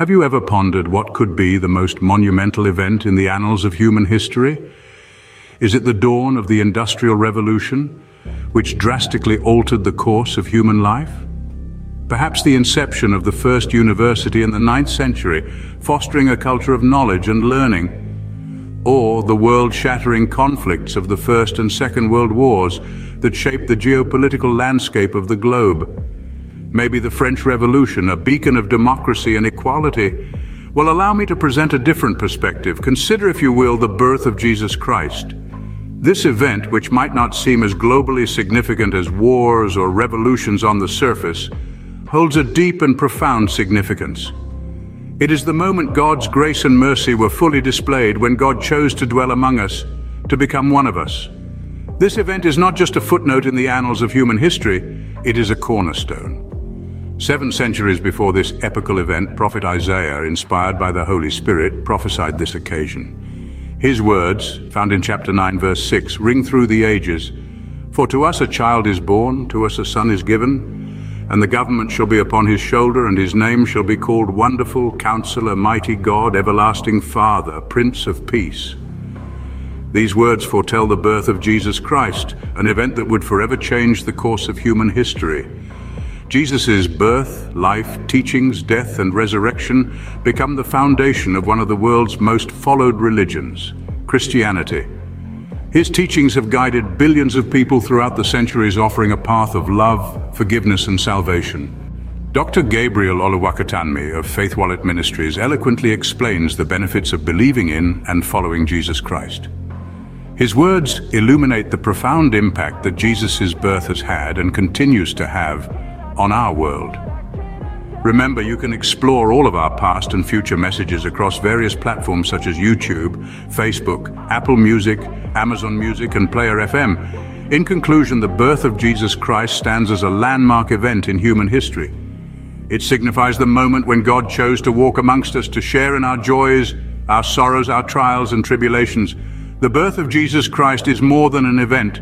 Have you ever pondered what could be the most monumental event in the annals of human history? Is it the dawn of the Industrial Revolution, which drastically altered the course of human life? Perhaps the inception of the first university in the ninth century, fostering a culture of knowledge and learning? Or the world-shattering conflicts of the First and Second World Wars that shaped the geopolitical landscape of the globe? Maybe the French Revolution, a beacon of democracy and equality, will allow me to present a different perspective. Consider, if you will, the birth of Jesus Christ. This event, which might not seem as globally significant as wars or revolutions on the surface, holds a deep and profound significance. It is the moment God's grace and mercy were fully displayed when God chose to dwell among us, to become one of us. This event is not just a footnote in the annals of human history, it is a cornerstone. Seven centuries before this epical event, Prophet Isaiah, inspired by the Holy Spirit, prophesied this occasion. His words, found in chapter 9, verse 6, ring through the ages. For to us a child is born, to us a son is given, and the government shall be upon his shoulder, and his name shall be called Wonderful, Counselor, Mighty God, Everlasting Father, Prince of Peace. These words foretell the birth of Jesus Christ, an event that would forever change the course of human history. Jesus' birth, life, teachings, death, and resurrection become the foundation of one of the world's most followed religions, Christianity. His teachings have guided billions of people throughout the centuries offering a path of love, forgiveness, and salvation. Dr. Gabriel Oluwakotanmi of Faith Wallet Ministries eloquently explains the benefits of believing in and following Jesus Christ. His words illuminate the profound impact that Jesus' birth has had and continues to have on our world. Remember, you can explore all of our past and future messages across various platforms such as YouTube, Facebook, Apple Music, Amazon Music, and Player FM. In conclusion, the birth of Jesus Christ stands as a landmark event in human history. It signifies the moment when God chose to walk amongst us to share in our joys, our sorrows, our trials and tribulations. The birth of Jesus Christ is more than an event.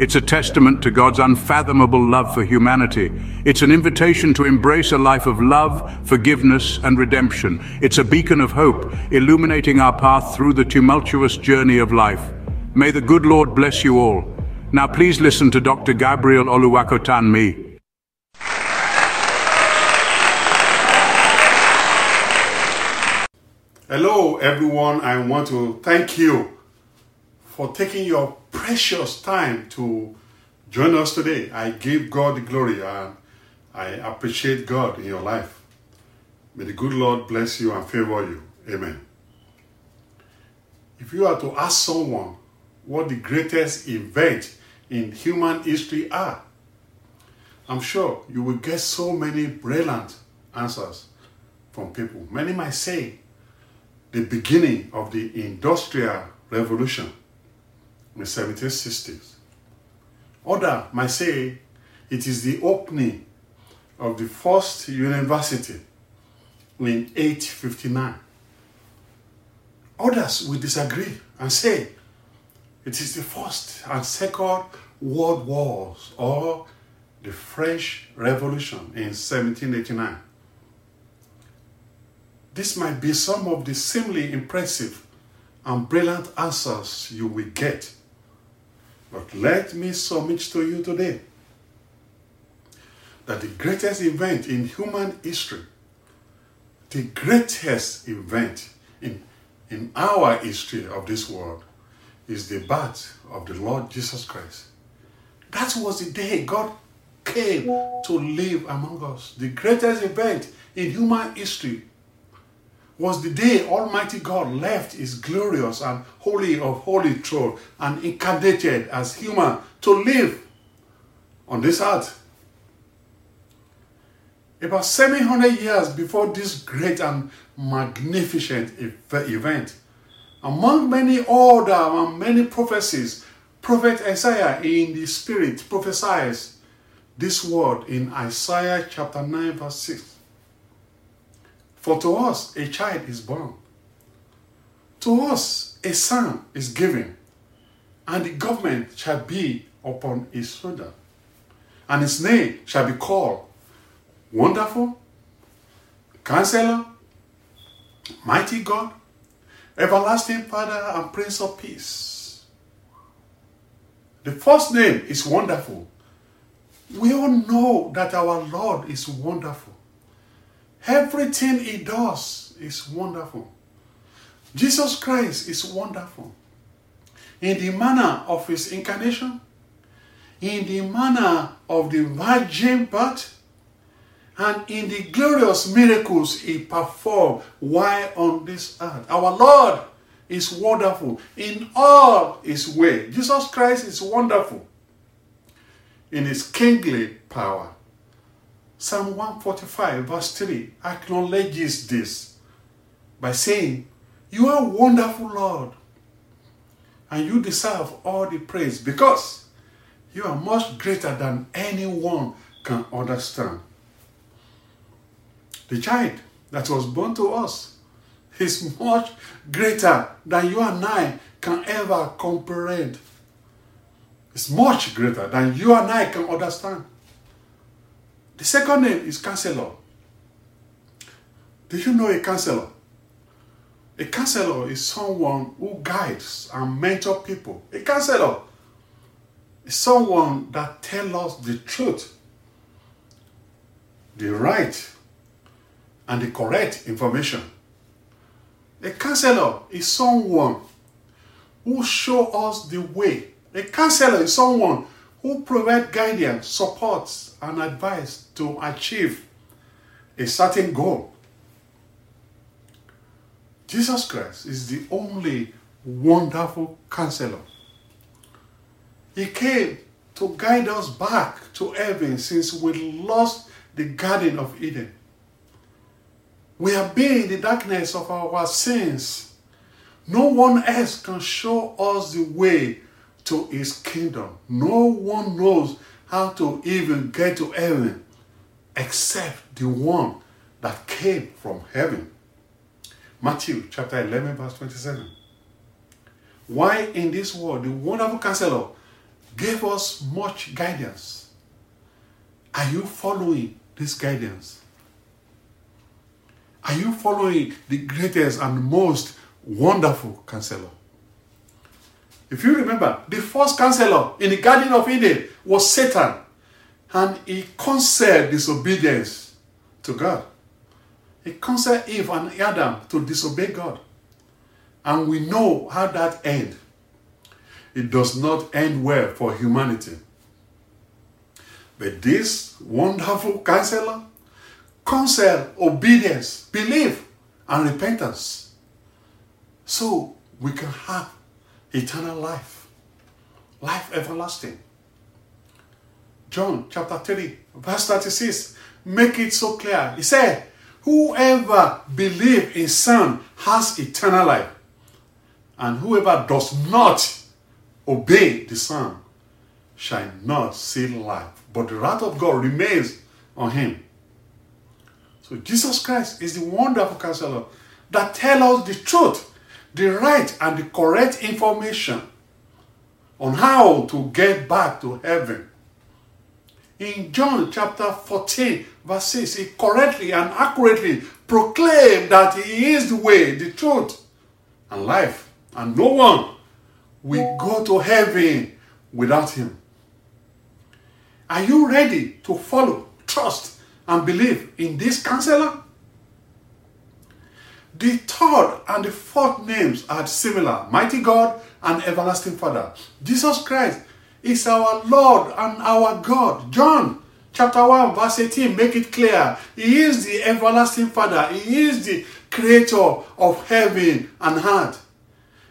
It's a testament to God's unfathomable love for humanity. It's an invitation to embrace a life of love, forgiveness, and redemption. It's a beacon of hope, illuminating our path through the tumultuous journey of life. May the good Lord bless you all. Now please listen to Dr. Gabriel Oluwakotanmi. Hello, everyone. I want to thank you for taking your precious time to join us today. I give God the glory and I appreciate God in your life. May the good Lord bless you and favor you. Amen. If you are to ask someone what the greatest event in human history are, I'm sure you will get so many brilliant answers from people. Many might say the beginning of the Industrial Revolution in the 1760s. Other might say it is the opening of the first university in 859. Others will disagree and say it is the first and second world wars or the French Revolution in 1789. This might be some of the seemingly impressive and brilliant answers you will get but let me submit to you today that the greatest event in human history, the greatest event in, in our history of this world, is the birth of the Lord Jesus Christ. That was the day God came to live among us. The greatest event in human history was the day Almighty God left his glorious and holy of holy throne and incarnated as human to live on this earth. About 700 years before this great and magnificent event, among many other and many prophecies, Prophet Isaiah in the Spirit prophesies this word in Isaiah chapter 9, verse 6. For to us a child is born, to us a son is given, and the government shall be upon his shoulder, and his name shall be called Wonderful, Counselor, Mighty God, everlasting Father and Prince of Peace. The first name is wonderful. We all know that our Lord is wonderful. Everything He does is wonderful. Jesus Christ is wonderful. In the manner of His incarnation, in the manner of the virgin birth, and in the glorious miracles he performed while on this earth. Our Lord is wonderful in all his way. Jesus Christ is wonderful in his kingly power. Psalm 145, verse 3, acknowledges this by saying, You are wonderful, Lord, and you deserve all the praise because you are much greater than anyone can understand. The child that was born to us is much greater than you and I can ever comprehend. It's much greater than you and I can understand. The second name is counselor. Do you know a counselor? A counselor is someone who guides and mentor people. A counselor is someone that tells us the truth, the right, and the correct information. A counselor is someone who show us the way. A counselor is someone who provide guidance, support, and advice to achieve a certain goal. Jesus Christ is the only wonderful counselor. He came to guide us back to heaven since we lost the Garden of Eden. We have been in the darkness of our sins. No one else can show us the way to his kingdom. No one knows how to even get to heaven except the one that came from heaven. Matthew chapter 11, verse 27. Why in this world the wonderful counselor gave us much guidance. Are you following this guidance? Are you following the greatest and most wonderful counselor? If you remember, the first counselor in the Garden of Eden was Satan, and he counseled disobedience to God. He counseled Eve and Adam to disobey God. And we know how that ended. It does not end well for humanity. But this wonderful counselor counsel obedience, belief, and repentance. So we can have eternal life, life everlasting. John chapter 3, verse 36, make it so clear. He said, Whoever believes in Son has eternal life, and whoever does not obey the Son shall not see life, but the wrath of God remains on him. So Jesus Christ is the wonderful counselor that tells us the truth, the right and the correct information on how to get back to heaven. In John chapter 14, verse 6, he correctly and accurately proclaimed that he is the way, the truth, and life. And no one will go to heaven without him. Are you ready to follow, trust, and believe in this counselor? The third and the fourth names are similar Mighty God and Everlasting Father. Jesus Christ is our Lord and our God. John chapter 1, verse 18 make it clear. He is the everlasting Father, He is the creator of heaven and earth.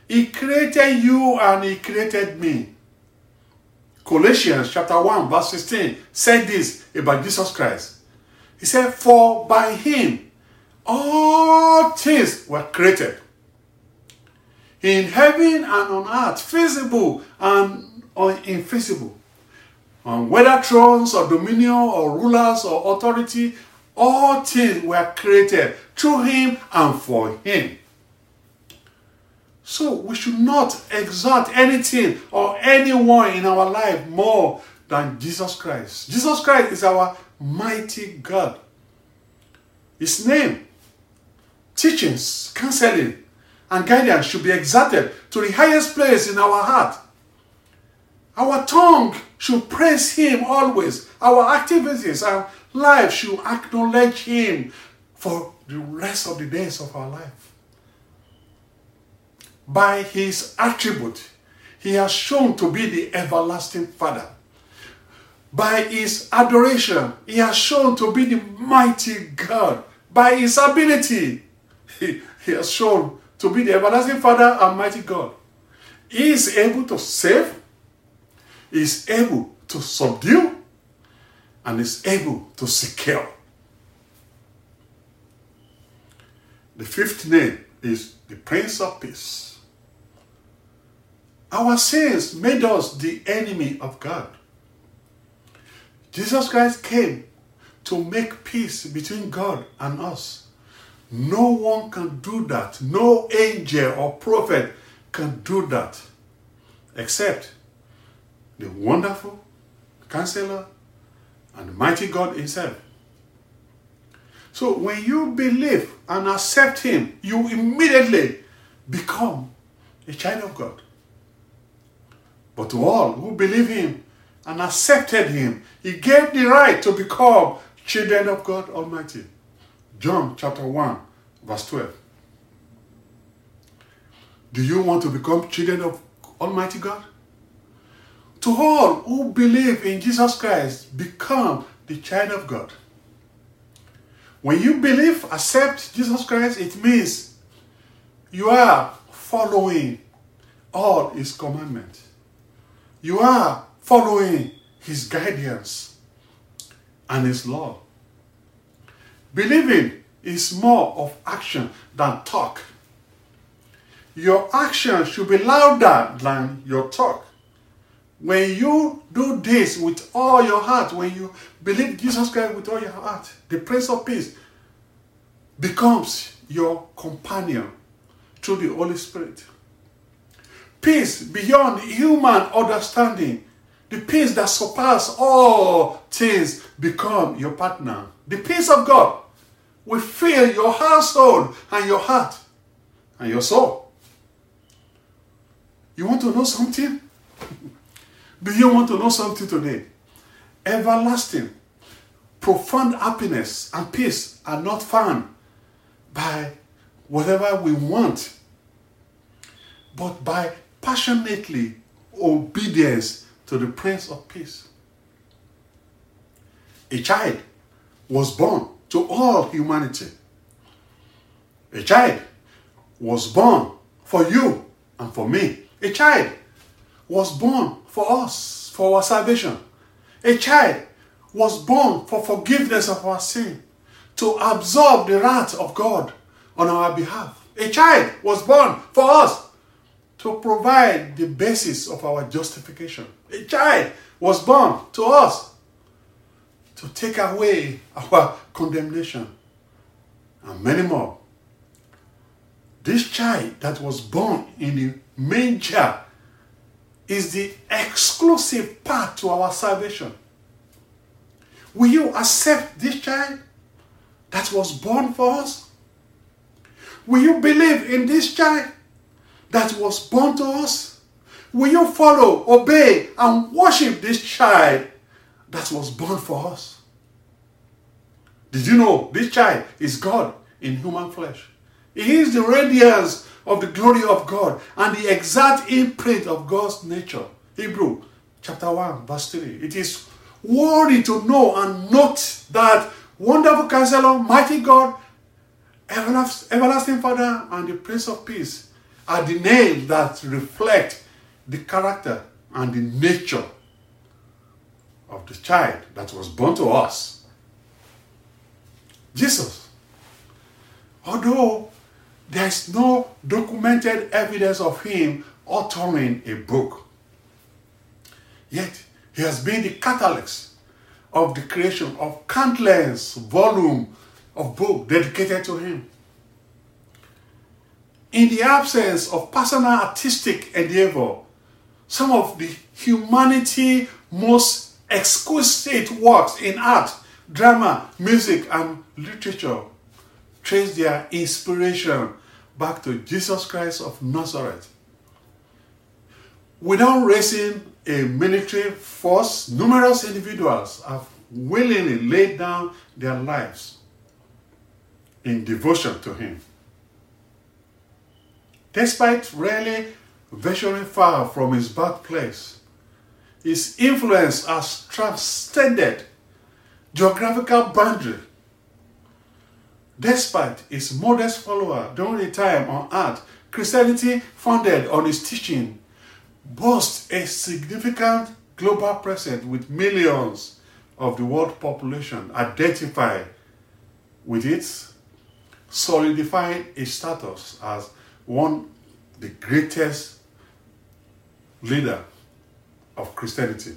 He created you and He created me. Colossians chapter 1, verse 16 said this about Jesus Christ. He said, For by him all things were created. In heaven and on earth, visible and invisible. On um, whether thrones or dominion or rulers or authority, all things were created through him and for him. So we should not exalt anything or anyone in our life more than Jesus Christ. Jesus Christ is our mighty God. His name teachings, counseling, and guidance should be exalted to the highest place in our heart. Our tongue should praise Him always. Our activities our life should acknowledge Him for the rest of the days of our life. By His attribute, He has shown to be the everlasting Father. By His adoration, He has shown to be the mighty God. By His ability, He, he has shown to be the everlasting Father and mighty God. He is able to save, is able to subdue, and is able to secure. The fifth name is the Prince of Peace. Our sins made us the enemy of God. Jesus Christ came to make peace between God and us. No one can do that. No angel or prophet can do that except the wonderful counselor and mighty God Himself. So when you believe and accept Him, you immediately become a child of God. But to all who believe Him and accepted Him, He gave the right to become children of God Almighty. John chapter 1, verse 12. Do you want to become children of Almighty God? To all who believe in Jesus Christ, become the child of God. When you believe, accept Jesus Christ, it means you are following all his commandments. You are following his guidance and his law. Believing is more of action than talk. Your action should be louder than your talk. When you do this with all your heart, when you believe Jesus Christ with all your heart, the Prince of Peace becomes your companion through the Holy Spirit. Peace beyond human understanding, the peace that surpasses all things, become your partner. The peace of God will fill your household and your heart and your soul. You want to know something? Do you want to know something today? Everlasting, profound happiness and peace are not found by whatever we want, but by passionately obedience to the Prince of Peace. A child was born to all humanity. A child was born for you and for me. A child was born for us, for our salvation. A child was born for forgiveness of our sin, to absorb the wrath of God on our behalf. A child was born for us to provide the basis of our justification. A child was born to us to take away our condemnation and many more. This child that was born in the manger is the exclusive path to our salvation. Will you accept this child that was born for us? Will you believe in this child that was born to us? Will you follow, obey, and worship this child that was born for us? Did you know this child is God in human flesh? He is the radiance of the glory of God and the exact imprint of God's nature. Hebrew chapter 1, verse 3. It is worthy to know and note that wonderful counselor, mighty God, everlasting Father, and the Prince of Peace are the names that reflect the character and the nature of the child that was born to us. Jesus. Although there is no documented evidence of him authoring a book, yet he has been the catalyst of the creation of countless volumes of books dedicated to him. In the absence of personal artistic endeavor, some of the humanity most exquisite works in art, drama, music, and literature trace their inspiration back to Jesus Christ of Nazareth. Without raising a military force, numerous individuals have willingly laid down their lives in devotion to Him. Despite rarely venturing far from his birthplace, his influence has transcended geographical boundary. Despite his modest follower during the time on earth, Christianity founded on his teaching boasts a significant global presence with millions of the world population identified with it, solidifying its status as one the greatest leader of Christianity.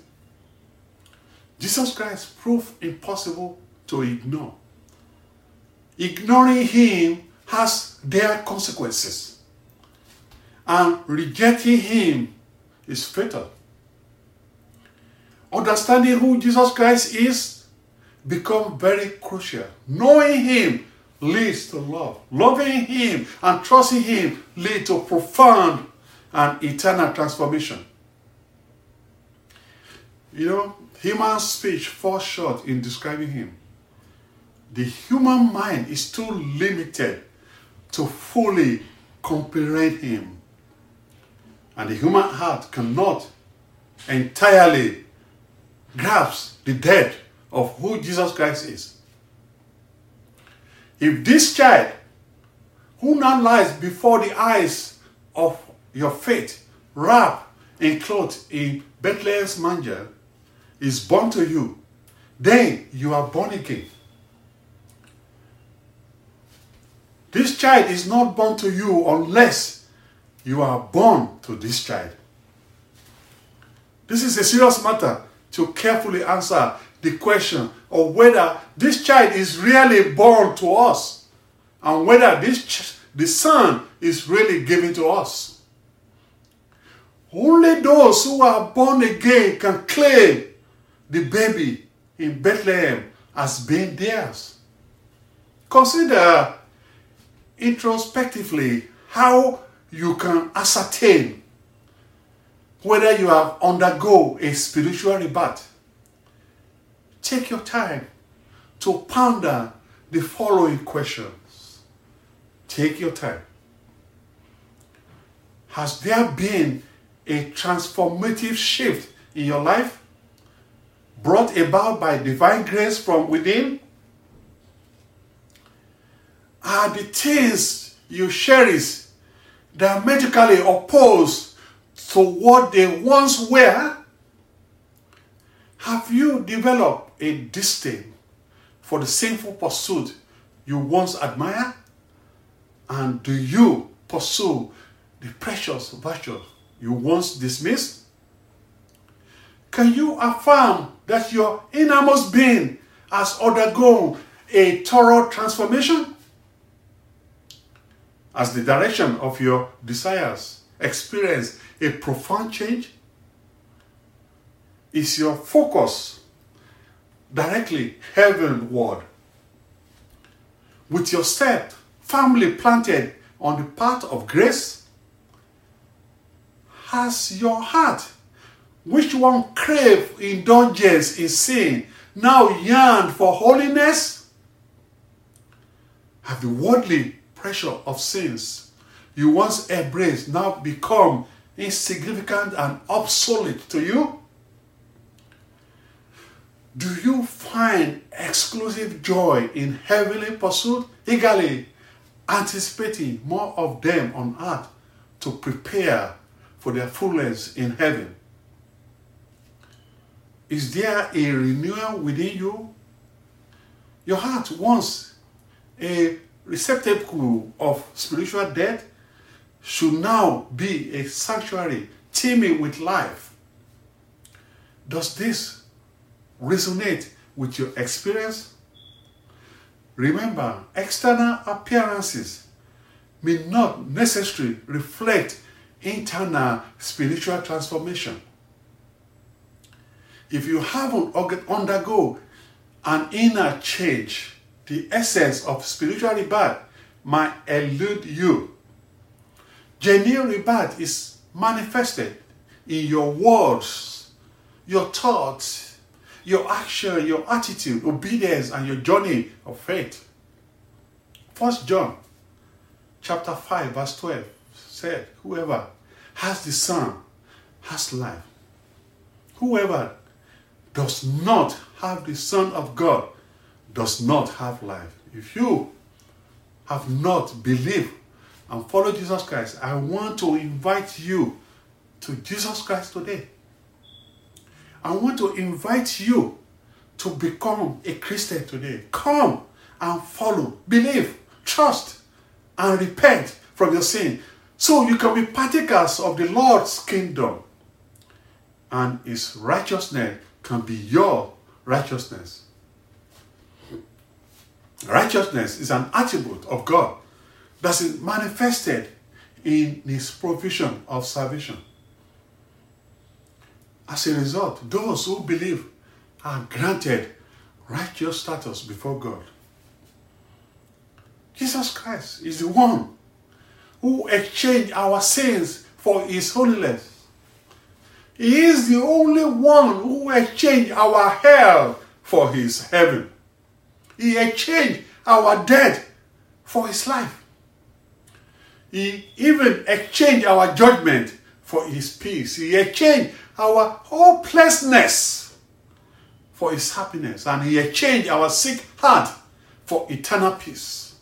Jesus Christ proved impossible to ignore. Ignoring him has their consequences, and rejecting him is fatal. Understanding who Jesus Christ is become very crucial. Knowing him leads to love. Loving him and trusting him lead to profound and eternal transformation. You know, human speech falls short in describing him. The human mind is too limited to fully comprehend him. And the human heart cannot entirely grasp the depth of who Jesus Christ is. If this child, who now lies before the eyes of your faith, wrapped in clothes in Bethlehem's manger, is born to you, then you are born again. This child is not born to you unless you are born to this child. This is a serious matter to carefully answer the question of whether this child is really born to us and whether this ch- the son is really given to us. Only those who are born again can claim the baby in Bethlehem as being theirs. Consider introspectively how you can ascertain whether you have undergo a spiritual rebirth. Take your time to ponder the following questions. Take your time. Has there been a transformative shift in your life brought about by divine grace from within? Are the things you cherish diametrically opposed to what they once were? Have you developed a disdain for the sinful pursuit you once admired? And do you pursue the precious virtue you once dismissed? Can you affirm that your innermost being has undergone a thorough transformation? As the direction of your desires experience a profound change? Is your focus directly heavenward? With your step firmly planted on the path of grace? Has your heart, which one crave indulgence in sin, now yearned for holiness? Have the worldly pressure of sins you once embraced now become insignificant and obsolete to you? Do you find exclusive joy in heavenly pursuit, eagerly anticipating more of them on earth to prepare for their fullness in heaven? Is there a renewal within you? Your heart once a receptacle of spiritual death should now be a sanctuary teeming with life. Does this resonate with your experience? Remember, external appearances may not necessarily reflect internal spiritual transformation. If you haven't undergone an inner change, the essence of spiritual rebirth might elude you. Genuine rebirth is manifested in your words, your thoughts, your action, your attitude, obedience, and your journey of faith. First John chapter 5, verse 12 said, Whoever has the Son has life. Whoever does not have the Son of God does not have life. If you have not believed and followed Jesus Christ, I want to invite you to Jesus Christ today. I want to invite you to become a Christian today. Come and follow, believe, trust, and repent from your sin so you can be partakers of the Lord's kingdom. And his righteousness can be your righteousness. Righteousness is an attribute of God that is manifested in his provision of salvation. As a result, those who believe are granted righteous status before God. Jesus Christ is the one who exchanged our sins for his holiness. He is the only one who exchanged our hell for his heaven. He exchanged our death for his life. He even exchanged our judgment for his peace. He exchanged our hopelessness for his happiness. And he exchanged our sick heart for eternal peace.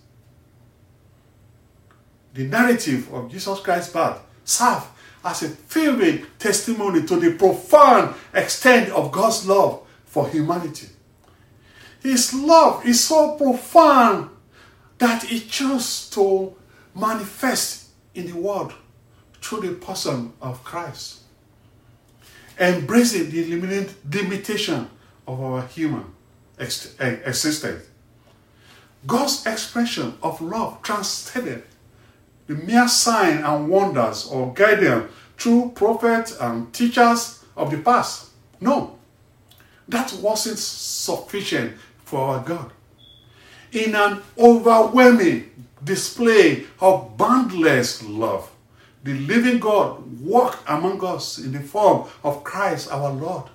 The narrative of Jesus Christ's birth serves as a vivid testimony to the profound extent of God's love for humanity. His love is so profound that he chose to manifest in the world through the person of Christ, embracing the limitation of our human eh, existence. God's expression of love transcended the mere sign and wonders or guidance through prophets and teachers of the past. No, that wasn't sufficient for our God. In an overwhelming display of boundless love, the living God walked among us in the form of Christ our Lord.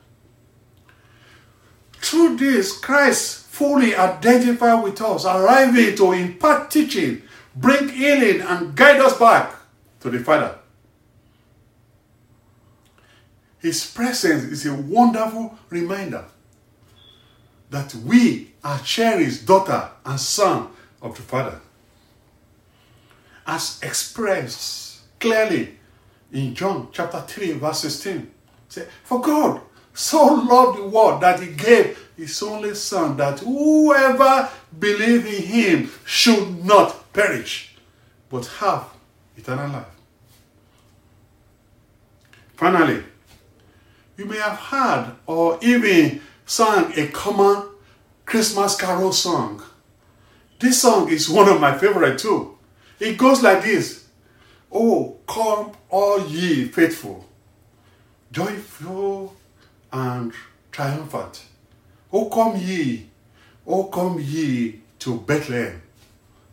Through this, Christ fully identified with us, arriving to impart teaching, bring healing, and guide us back to the Father. His presence is a wonderful reminder that we are cherished daughter and son of the Father. As expressed clearly in John chapter 3, verse 16. Say, For God so loved the world that he gave his only son that whoever believe in him should not perish, but have eternal life. Finally, you may have heard or even sang a common Christmas carol song. This song is one of my favorite too. It goes like this Oh, come all ye faithful, joyful and triumphant. Oh, come ye, oh, come ye to Bethlehem.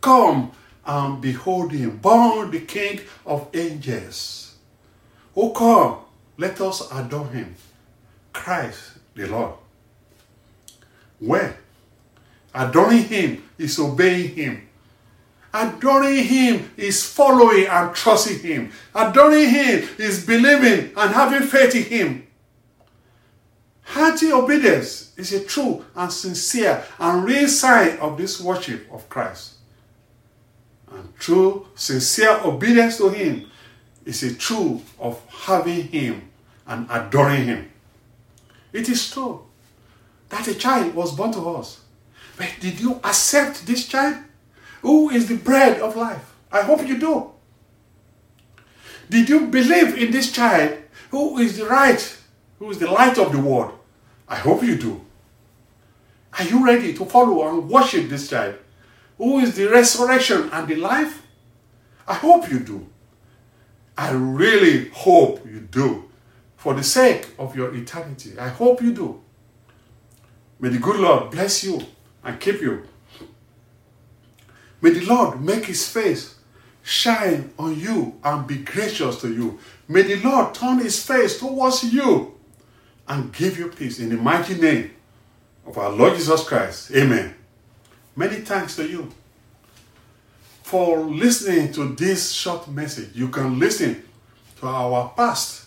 Come and behold him, born the King of angels. Oh, come, let us adore him, Christ the Lord. Where? Adoring him is obeying him. Adoring him is following and trusting him. Adoring him is believing and having faith in him. Hearty obedience is a true and sincere and real sign of this worship of Christ. And true, sincere obedience to him is a true of having him and adoring him. It is true that a child was born to us. But did you accept this child? Who is the bread of life? I hope you do. Did you believe in this child who is the right, who is the light of the world? I hope you do. Are you ready to follow and worship this child who is the resurrection and the life? I hope you do. I really hope you do. For the sake of your eternity, I hope you do. May the good Lord bless you and keep you. May the Lord make his face shine on you and be gracious to you. May the Lord turn his face towards you and give you peace in the mighty name of our Lord Jesus Christ. Amen. Many thanks to you for listening to this short message. You can listen to our past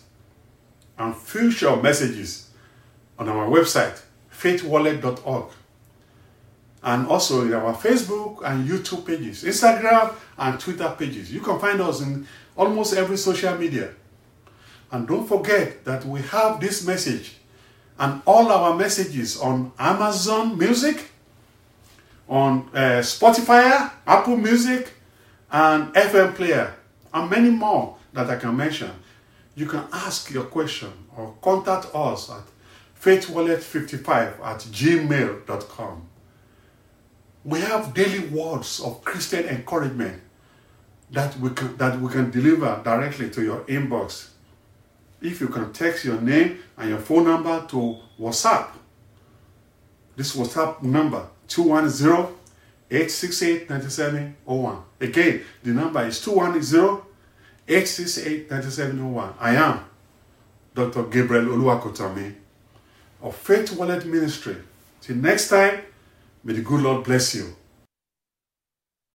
and future messages on our website, faithwallet.org, and also in our Facebook and YouTube pages, Instagram and Twitter pages. You can find us in almost every social media. And don't forget that we have this message and all our messages on Amazon Music, on uh, Spotify, Apple Music, and FM Player, and many more that I can mention. You can ask your question or contact us at faithwallet55 at gmail.com. We have daily words of Christian encouragement that we can, that we can deliver directly to your inbox. If you can text your name and your phone number to WhatsApp, this WhatsApp number 210 868 9701. Again, the number is 210 868 9701. I am Dr. Gabriel Oluwakotanmi of Faith Wallet Ministry. Till next time, may the good Lord bless you.